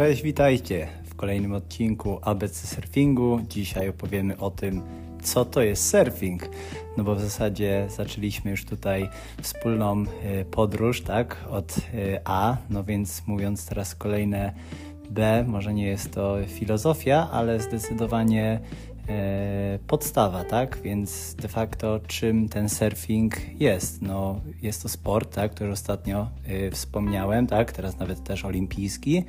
Cześć, witajcie w kolejnym odcinku ABC Surfingu. Dzisiaj opowiemy o tym, co to jest surfing. No bo w zasadzie zaczęliśmy już tutaj wspólną e, podróż, tak, od e, A, no więc mówiąc teraz kolejne B, może nie jest to filozofia, ale zdecydowanie podstawa, tak? Więc de facto czym ten surfing jest? No, jest to sport, tak, który ostatnio y, wspomniałem, tak? Teraz nawet też olimpijski,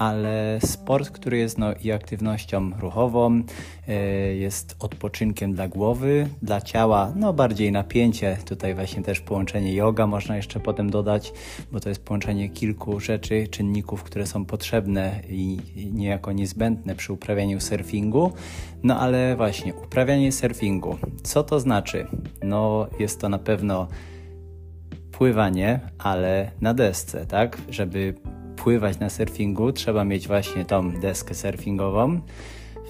ale sport, który jest no, i aktywnością ruchową, y, jest odpoczynkiem dla głowy, dla ciała, no bardziej napięcie. Tutaj właśnie też połączenie yoga można jeszcze potem dodać, bo to jest połączenie kilku rzeczy, czynników, które są potrzebne i niejako niezbędne przy uprawianiu surfingu. No ale właśnie, uprawianie surfingu. Co to znaczy? No, jest to na pewno pływanie, ale na desce, tak? Żeby pływać na surfingu, trzeba mieć właśnie tą deskę surfingową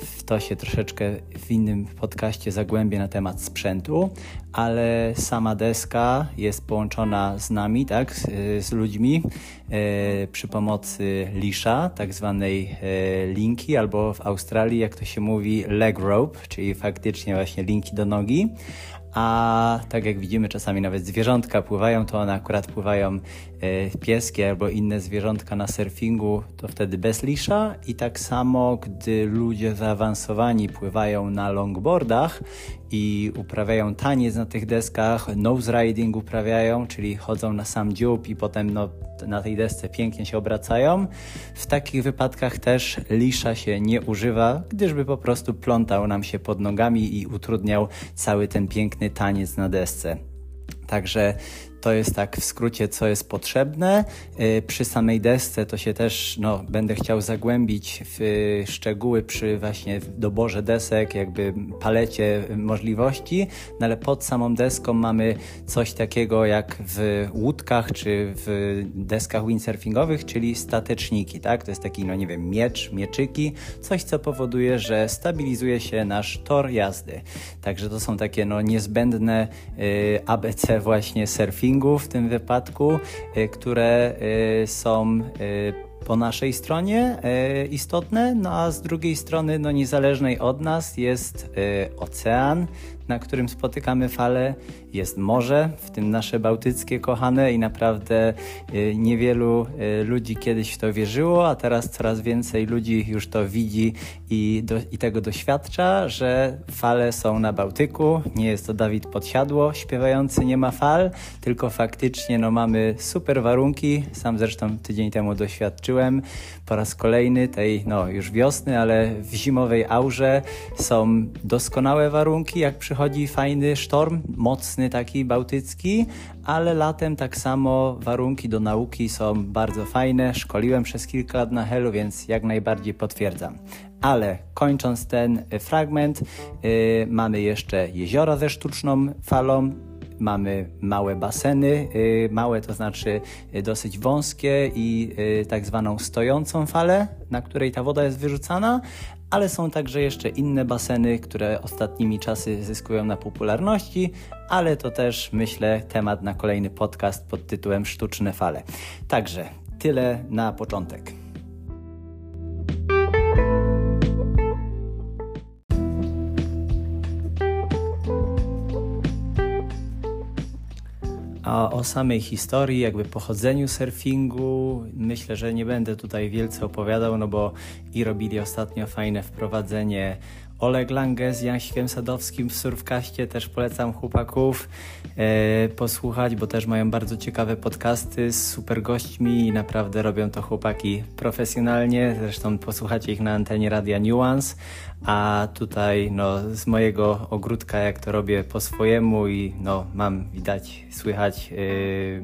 w to się troszeczkę w innym podcaście zagłębię na temat sprzętu, ale sama deska jest połączona z nami, tak, z, z ludźmi e, przy pomocy lisza, tak zwanej e, linki, albo w Australii, jak to się mówi, leg rope, czyli faktycznie właśnie linki do nogi. A tak jak widzimy, czasami nawet zwierzątka pływają, to one akurat pływają e, pieski albo inne zwierzątka na surfingu, to wtedy bez lisza. I tak samo, gdy ludzie zaawansowani pływają na longboardach i uprawiają taniec na tych deskach, nose riding uprawiają, czyli chodzą na sam dziób i potem no, na tej desce pięknie się obracają. W takich wypadkach też lisza się nie używa, gdyżby po prostu plątał nam się pod nogami i utrudniał cały ten piękny taniec na desce. Także to jest tak w skrócie, co jest potrzebne. Y, przy samej desce to się też no, będę chciał zagłębić w szczegóły przy właśnie doborze desek, jakby palecie możliwości, no ale pod samą deską mamy coś takiego jak w łódkach czy w deskach windsurfingowych, czyli stateczniki, tak? To jest taki, no nie wiem, miecz, mieczyki, coś co powoduje, że stabilizuje się nasz tor jazdy. Także to są takie no niezbędne y, ABC właśnie surfingu w tym wypadku, e, które e, są e, po naszej stronie istotne, no a z drugiej strony, no niezależnej od nas, jest ocean, na którym spotykamy fale, jest morze, w tym nasze bałtyckie kochane i naprawdę y, niewielu y, ludzi kiedyś w to wierzyło, a teraz coraz więcej ludzi już to widzi i, do, i tego doświadcza, że fale są na Bałtyku. Nie jest to Dawid Podsiadło śpiewający Nie ma fal, tylko faktycznie no, mamy super warunki. Sam zresztą tydzień temu doświadczyłem po raz kolejny tej no, już wiosny, ale w zimowej aurze są doskonałe warunki, jak przychodzi przychodzi fajny sztorm, mocny taki bałtycki, ale latem tak samo warunki do nauki są bardzo fajne. Szkoliłem przez kilka lat na Helu, więc jak najbardziej potwierdzam. Ale kończąc ten fragment, yy, mamy jeszcze jeziora ze sztuczną falą, mamy małe baseny, y, małe to znaczy dosyć wąskie i tak zwaną stojącą falę, na której ta woda jest wyrzucana, ale są także jeszcze inne baseny, które ostatnimi czasy zyskują na popularności, ale to też myślę temat na kolejny podcast pod tytułem Sztuczne fale. Także tyle na początek. A o samej historii, jakby pochodzeniu surfingu, myślę, że nie będę tutaj wielce opowiadał, no bo i robili ostatnio fajne wprowadzenie Oleg Lange z Jankiem Sadowskim w Surfkaście, też polecam chłopaków e, posłuchać, bo też mają bardzo ciekawe podcasty z super gośćmi i naprawdę robią to chłopaki profesjonalnie, zresztą posłuchacie ich na antenie Radia Nuance, a tutaj no, z mojego ogródka, jak to robię po swojemu i no, mam widać, słychać yy,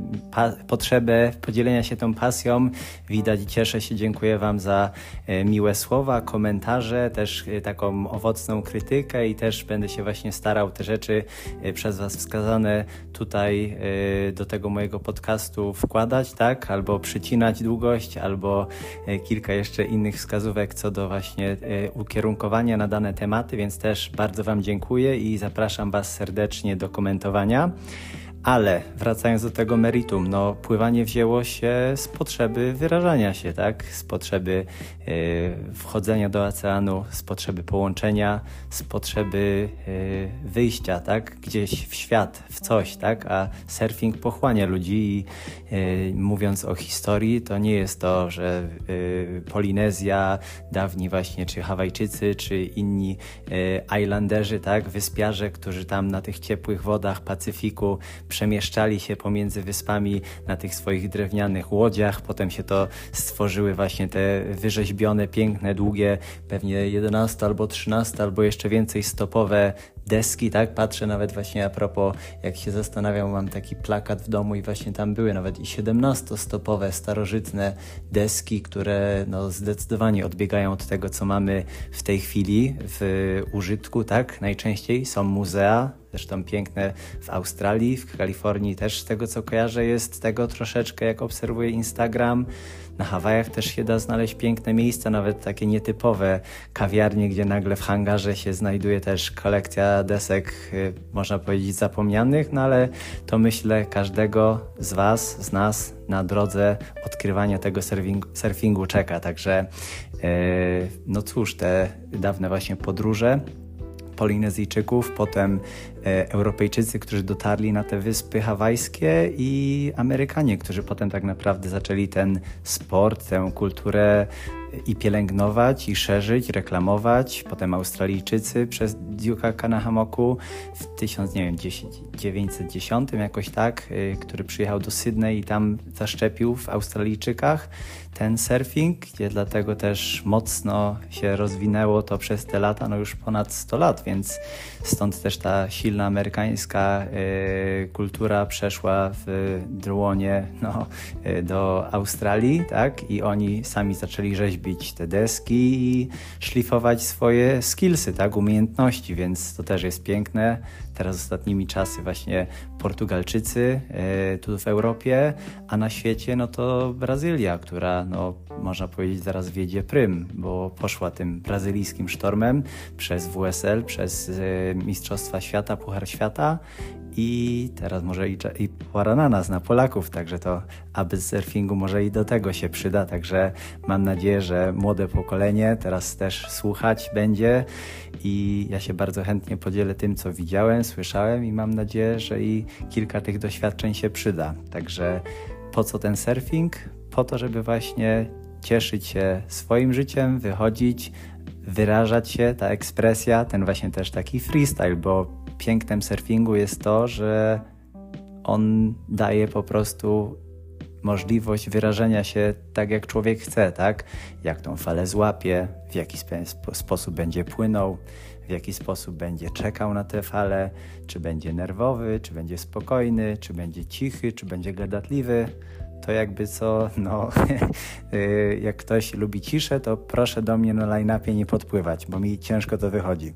potrzebę podzielenia się tą pasją. Widać i cieszę się, dziękuję Wam za yy, miłe słowa, komentarze, też yy, taką owocną krytykę i też będę się właśnie starał te rzeczy y, przez Was wskazane tutaj y, do tego mojego podcastu wkładać, tak? Albo przycinać długość, albo y, kilka jeszcze innych wskazówek co do właśnie ukierunkowania na dane tematy, więc też bardzo Wam dziękuję i zapraszam Was serdecznie do komentowania. Ale wracając do tego meritum, no pływanie wzięło się z potrzeby wyrażania się, tak? Z potrzeby y, wchodzenia do oceanu, z potrzeby połączenia, z potrzeby y, wyjścia, tak? Gdzieś w świat, w coś, tak? A surfing pochłania ludzi i y, mówiąc o historii, to nie jest to, że Polinezja, dawni właśnie, czy Hawajczycy, czy inni islanderzy, tak? Wyspiarze, którzy tam na tych ciepłych wodach Pacyfiku przemieszczali się pomiędzy wyspami na tych swoich drewnianych łodziach. Potem się to stworzyły właśnie te wyrzeźbione, piękne, długie, pewnie 11 albo 13 albo jeszcze więcej stopowe deski, tak? Patrzę nawet właśnie a propos, jak się zastanawiam, mam taki plakat w domu i właśnie tam były nawet i 17-stopowe, starożytne deski, które no zdecydowanie odbiegają od tego, co mamy w tej chwili w użytku, tak? Najczęściej są muzea, zresztą piękne w Australii, w Kalifornii też z tego, co kojarzę, jest tego troszeczkę, jak obserwuję Instagram. Na Hawajach też się da znaleźć piękne miejsca, nawet takie nietypowe kawiarnie, gdzie nagle w hangarze się znajduje też kolekcja desek, y, można powiedzieć, zapomnianych, no ale to myślę każdego z Was, z nas na drodze odkrywania tego surfingu, surfingu czeka. Także, y, no cóż, te dawne właśnie podróże Polinezyjczyków, potem Europejczycy, którzy dotarli na te wyspy hawajskie i Amerykanie, którzy potem tak naprawdę zaczęli ten sport, tę kulturę i pielęgnować, i szerzyć, reklamować. Potem Australijczycy przez Duke'a Kanahamoku w 1910 jakoś tak, y, który przyjechał do Sydney i tam zaszczepił w Australijczykach ten surfing, gdzie dlatego też mocno się rozwinęło to przez te lata, no już ponad 100 lat, więc stąd też ta silna amerykańska y, kultura przeszła w dłonie no, y, do Australii, tak? I oni sami zaczęli rzeźbić te deski i szlifować swoje skillsy, tak? Umiejętności, więc to też jest piękne. Teraz ostatnimi czasy właśnie Portugalczycy y, tu w Europie, a na świecie no to Brazylia, która no, można powiedzieć zaraz wiedzie prym, bo poszła tym brazylijskim sztormem przez WSL, przez y, Mistrzostwa Świata, Puchar Świata i teraz może i, i pora na nas, na Polaków, także to aby z surfingu może i do tego się przyda, także mam nadzieję, że młode pokolenie teraz też słuchać będzie i ja się bardzo chętnie podzielę tym, co widziałem, słyszałem i mam nadzieję, że i kilka tych doświadczeń się przyda. Także po co ten surfing? Po to, żeby właśnie cieszyć się swoim życiem, wychodzić, wyrażać się, ta ekspresja, ten właśnie też taki freestyle, bo pięknem surfingu jest to, że on daje po prostu możliwość wyrażenia się tak, jak człowiek chce, tak? Jak tą falę złapie, w jaki sp sposób będzie płynął, w jaki sposób będzie czekał na tę falę, czy będzie nerwowy, czy będzie spokojny, czy będzie cichy, czy będzie gadatliwy to jakby co, no, y, jak ktoś lubi ciszę, to proszę do mnie na line-upie nie podpływać, bo mi ciężko to wychodzi.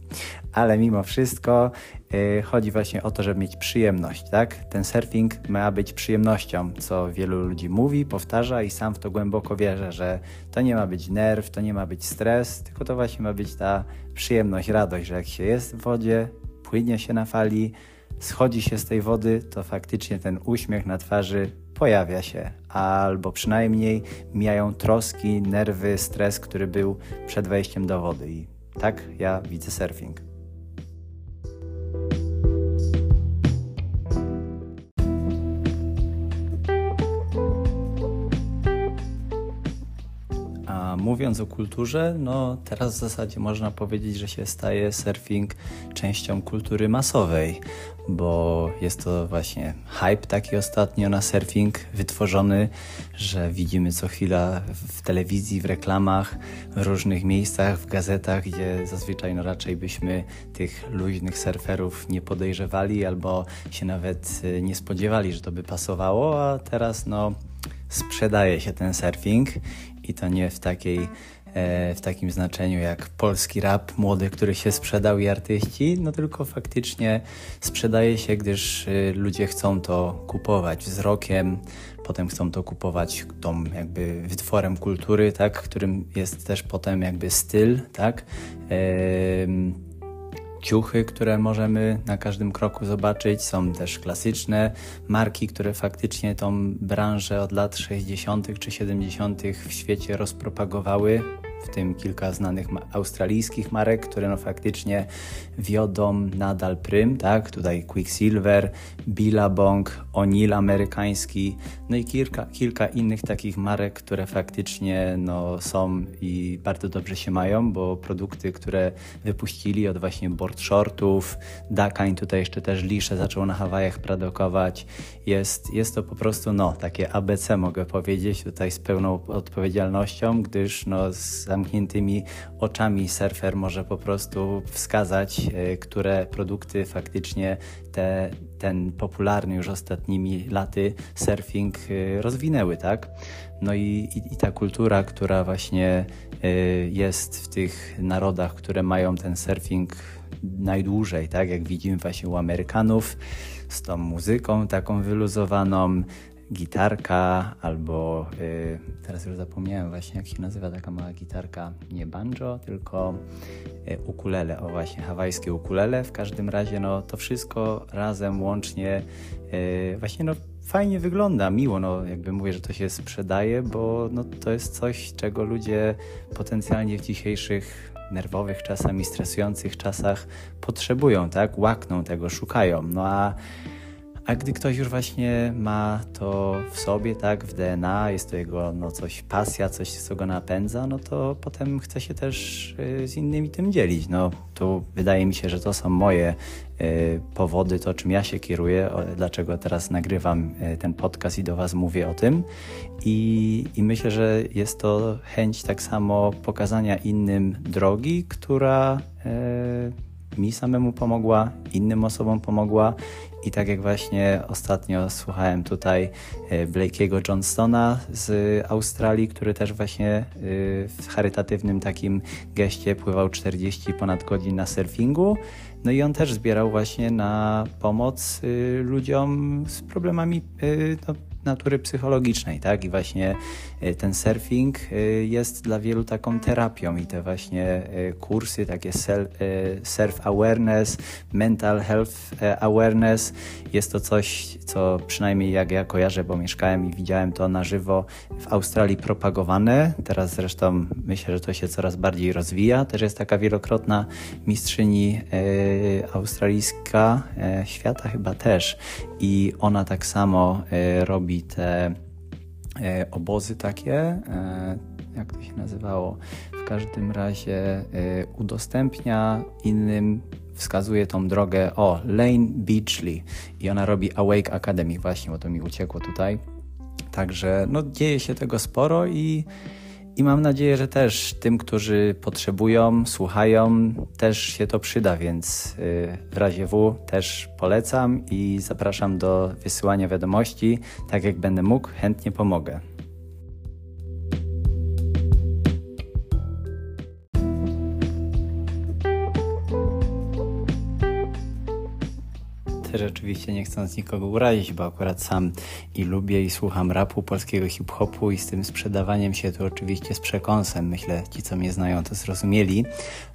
Ale mimo wszystko y, chodzi właśnie o to, żeby mieć przyjemność, tak? Ten surfing ma być przyjemnością, co wielu ludzi mówi, powtarza i sam w to głęboko wierzę, że to nie ma być nerw, to nie ma być stres, tylko to właśnie ma być ta przyjemność, radość, że jak się jest w wodzie, płynie się na fali, schodzi się z tej wody, to faktycznie ten uśmiech na twarzy pojawia się, albo przynajmniej mijają troski, nerwy, stres, który był przed wejściem do wody. I tak ja widzę surfing. Mówiąc o kulturze, no teraz w zasadzie można powiedzieć, że się staje surfing częścią kultury masowej, bo jest to właśnie hype taki ostatnio na surfing wytworzony, że widzimy co chwila w telewizji, w reklamach, w różnych miejscach, w gazetach, gdzie zazwyczaj no raczej byśmy tych luźnych surferów nie podejrzewali albo się nawet y, nie spodziewali, że to by pasowało, a teraz no sprzedaje się ten surfing i to nie w takiej e, w takim znaczeniu jak polski rap młody, który się sprzedał i artyści, no tylko faktycznie sprzedaje się, gdyż y, ludzie chcą to kupować wzrokiem, potem chcą to kupować tą jakby wytworem kultury, tak, którym jest też potem jakby styl, tak. Ciuchy, które możemy na każdym kroku zobaczyć. Są też klasyczne marki, które faktycznie tą branżę od lat 60. czy 70. w świecie rozpropagowały w tym kilka znanych australijskich marek, które no faktycznie wiodą nadal prym, tak? Tutaj Quicksilver, Billabong, O'Neill amerykański, no i kilka, kilka innych takich marek, które faktycznie no, są i bardzo dobrze się mają, bo produkty, które wypuścili od właśnie board shortów, Dakań, tutaj jeszcze też Lisze zaczął na Hawajach produkować, jest, jest to po prostu no, takie ABC mogę powiedzieć tutaj z pełną odpowiedzialnością, gdyż no, z zamkniętymi oczami surfer może po prostu wskazać, e, które produkty faktycznie te, ten popularny już ostatnimi laty surfing e, rozwinęły, tak? No i, i, i ta kultura, która właśnie e, jest w tych narodach, które mają ten surfing najdłużej, tak jak widzimy właśnie u Amerykanów, z tą muzyką taką wyluzowaną, gitarka albo y, teraz już zapomniałem właśnie jak się nazywa taka mała gitarka, nie banjo, tylko y, ukulele, o właśnie hawajskie ukulele. W każdym razie no to wszystko razem łącznie y, właśnie no fajnie wygląda, miło, no jakby mówię, że to się sprzedaje, bo no, to jest coś, czego ludzie potencjalnie w dzisiejszych nerwowych, czasami stresujących czasach potrzebują, tak? Łakną tego, szukają. No a a gdy ktoś już właśnie ma to w sobie, tak, w DNA, jest to jego no, coś pasja, coś, co go napędza, no to potem chce się też y, z innymi tym dzielić. No, tu wydaje mi się, że to są moje y, powody, to czym ja się kieruję, dlaczego teraz nagrywam y, ten podcast i do Was mówię o tym. I, I myślę, że jest to chęć tak samo pokazania innym drogi, która mi samemu pomogła, innym osobom pomogła i tak jak właśnie ostatnio słuchałem tutaj e, Blake'ego Johnstona z Australii, który też właśnie e, w charytatywnym takim geście pływał 40 ponad godzin na surfingu. No i on też zbierał właśnie na pomoc e, ludziom z problemami no, natury psychologicznej, tak? I właśnie e, ten surfing e, jest dla wielu taką terapią i te właśnie e, kursy, takie self-awareness, mental health awareness, jest to coś, co przynajmniej jak ja kojarzę, bo mieszkałem i widziałem to na żywo w Australii propagowane. Teraz zresztą myślę, że to się coraz bardziej rozwija. Też jest taka wielokrotna mistrzyni australijska, świata chyba też i ona tak samo robi robi te e, obozy takie, e, jak to się nazywało, w każdym razie e, udostępnia innym, wskazuje tą drogę, o, Lane Beachley. I ona robi Awake Academy. Właśnie, bo to mi uciekło tutaj. Także no, dzieje się tego sporo i i mam nadzieję, że też tym, którzy potrzebują, słuchają, też się to przyda, więc y, w razie W też polecam i zapraszam do wysyłania wiadomości. Tak jak będę mógł, chętnie pomogę. Też oczywiście nie chcąc nikogo urazić, bo akurat sam i lubię i słucham rapu, polskiego hip-hopu i z tym sprzedawaniem się to oczywiście z przekąsem. Myślę, ci co mnie znają to zrozumieli,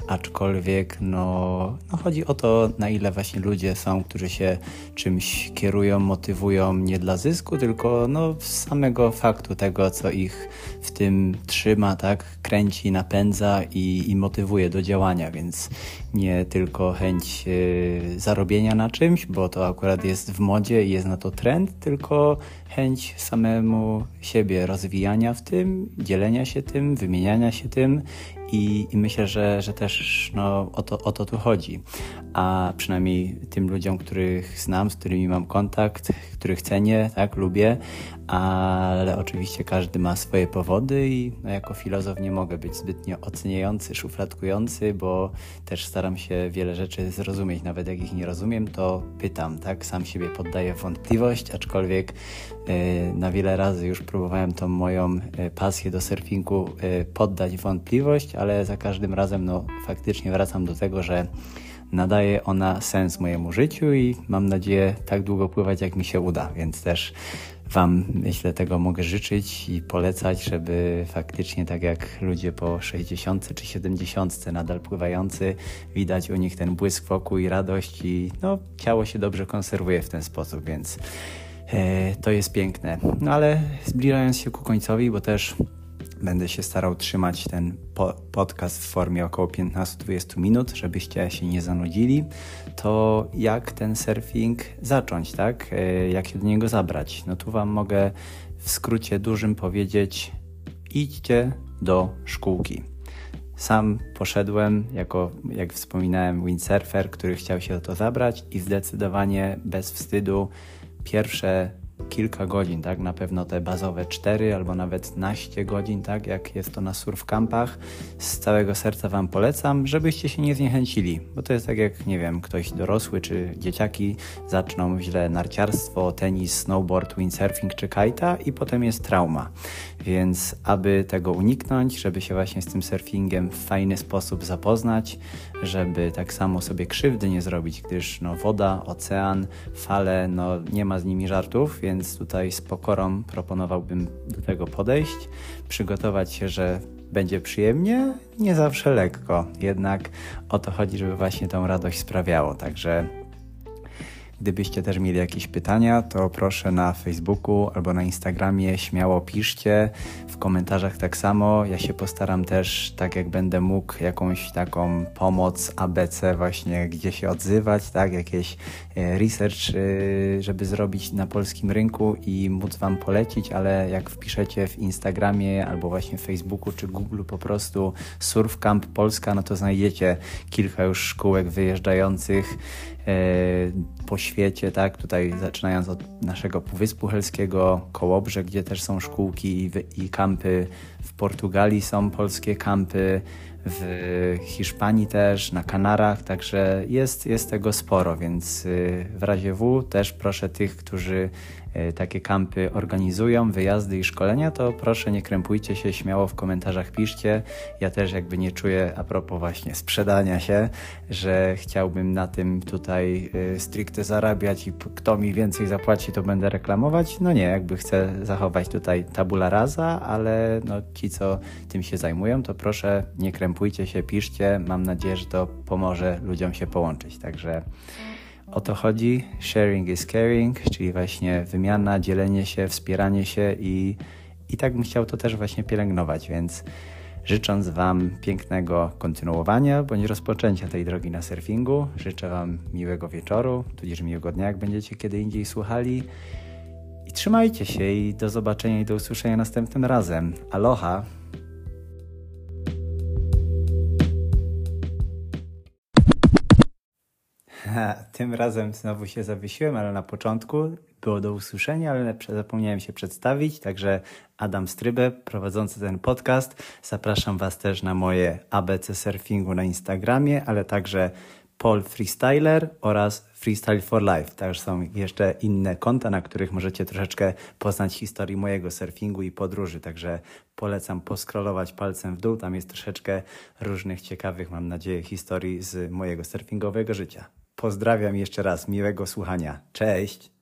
aczkolwiek no, no chodzi o to, na ile właśnie ludzie są, którzy się czymś kierują, motywują nie dla zysku, tylko no, z samego faktu tego, co ich w tym trzyma, tak, kręci, napędza i, i motywuje do działania, więc nie tylko chęć y, zarobienia na czymś, bo to akurat jest w modzie i jest na to trend, tylko chęć samemu siebie rozwijania w tym, dzielenia się tym, wymieniania się tym i, i myślę, że, że też no, o, to, o to tu chodzi. A przynajmniej tym ludziom, których znam, z którymi mam kontakt, których cenię, tak, lubię, ale oczywiście każdy ma swoje powody i no, jako filozof nie mogę być zbytnio oceniający, szufladkujący, bo też staram się wiele rzeczy zrozumieć. Nawet jak ich nie rozumiem, to pytam, tak? Sam siebie poddaję wątpliwość, aczkolwiek e, na wiele razy już próbowałem tą moją e, pasję do surfingu e, poddać wątpliwość, ale za każdym razem no, faktycznie wracam do tego, że nadaje ona sens mojemu życiu i mam nadzieję tak długo pływać, jak mi się uda, więc też Wam, myślę, tego mogę życzyć i polecać, żeby faktycznie tak jak ludzie po 60 czy 70 nadal pływający, widać u nich ten błysk wokół i radość i no, ciało się dobrze konserwuje w ten sposób, więc e, to jest piękne. No ale zbliżając się ku końcowi, bo też Będę się starał trzymać ten po podcast w formie około 15-20 minut, żebyście się nie zanudzili. To jak ten surfing zacząć, tak? E, jak się do niego zabrać? No tu Wam mogę w skrócie dużym powiedzieć: idźcie do szkółki. Sam poszedłem jako, jak wspominałem, windsurfer, który chciał się o to zabrać i zdecydowanie bez wstydu pierwsze kilka godzin, tak? Na pewno te bazowe 4 albo nawet naście godzin, tak? Jak jest to na surf campach. Z całego serca Wam polecam, żebyście się nie zniechęcili, bo to jest tak jak, nie wiem, ktoś dorosły czy dzieciaki zaczną źle narciarstwo, tenis, snowboard, windsurfing czy kajta i potem jest trauma. Więc aby tego uniknąć, żeby się właśnie z tym surfingiem w fajny sposób zapoznać, żeby tak samo sobie krzywdy nie zrobić, gdyż no, woda, ocean, fale, no, nie ma z nimi żartów, więc tutaj z pokorą proponowałbym do tego podejść, przygotować się, że będzie przyjemnie, nie zawsze lekko, jednak o to chodzi, żeby właśnie tą radość sprawiało. Także Gdybyście też mieli jakieś pytania, to proszę na Facebooku albo na Instagramie śmiało piszcie, w komentarzach tak samo. Ja się postaram też, tak jak będę mógł, jakąś taką pomoc ABC właśnie, gdzie się odzywać, tak, jakieś e, research, e, żeby zrobić na polskim rynku i móc Wam polecić, ale jak wpiszecie w Instagramie albo właśnie Facebooku czy Google po prostu Surf Camp Polska, no to znajdziecie kilka już szkółek wyjeżdżających E, po świecie, tak? Tutaj zaczynając od naszego Półwyspu Helskiego, Kołobrzeg, gdzie też są szkółki i, i kampy. W Portugalii są polskie kampy, w Hiszpanii też, na Kanarach, także jest, jest tego sporo, więc y, w razie W też proszę tych, którzy y, takie kampy organizują, wyjazdy i szkolenia, to proszę nie krępujcie się, śmiało w komentarzach piszcie. Ja też jakby nie czuję, a propos właśnie sprzedania się, że chciałbym na tym tutaj y, stricte zarabiać i kto mi więcej zapłaci, to będę reklamować. No nie, jakby chcę zachować tutaj tabula rasa, ale no ci, co tym się zajmują, to proszę nie krępujcie się, piszcie. Mam nadzieję, że to pomoże ludziom się połączyć. Także o to chodzi. Sharing is caring, czyli właśnie wymiana, dzielenie się, wspieranie się i, i tak bym chciał to też właśnie pielęgnować, więc życząc Wam pięknego kontynuowania bądź rozpoczęcia tej drogi na surfingu, życzę Wam miłego wieczoru, tudzież miłego dnia, jak będziecie kiedy indziej słuchali. I trzymajcie się i do zobaczenia i do usłyszenia następnym razem. Aloha! Tym razem znowu się zawiesiłem, ale na początku było do usłyszenia, ale zapomniałem się przedstawić. Także Adam Strybę, prowadzący ten podcast. Zapraszam Was też na moje ABC Surfingu na Instagramie, ale także Paul Freestyler oraz Freestyle for Life. Także są jeszcze inne konta, na których możecie troszeczkę poznać historię mojego surfingu i podróży. Także polecam poskrolować palcem w dół. Tam jest troszeczkę różnych ciekawych, mam nadzieję, historii z mojego surfingowego życia. Pozdrawiam jeszcze raz, miłego słuchania. Cześć!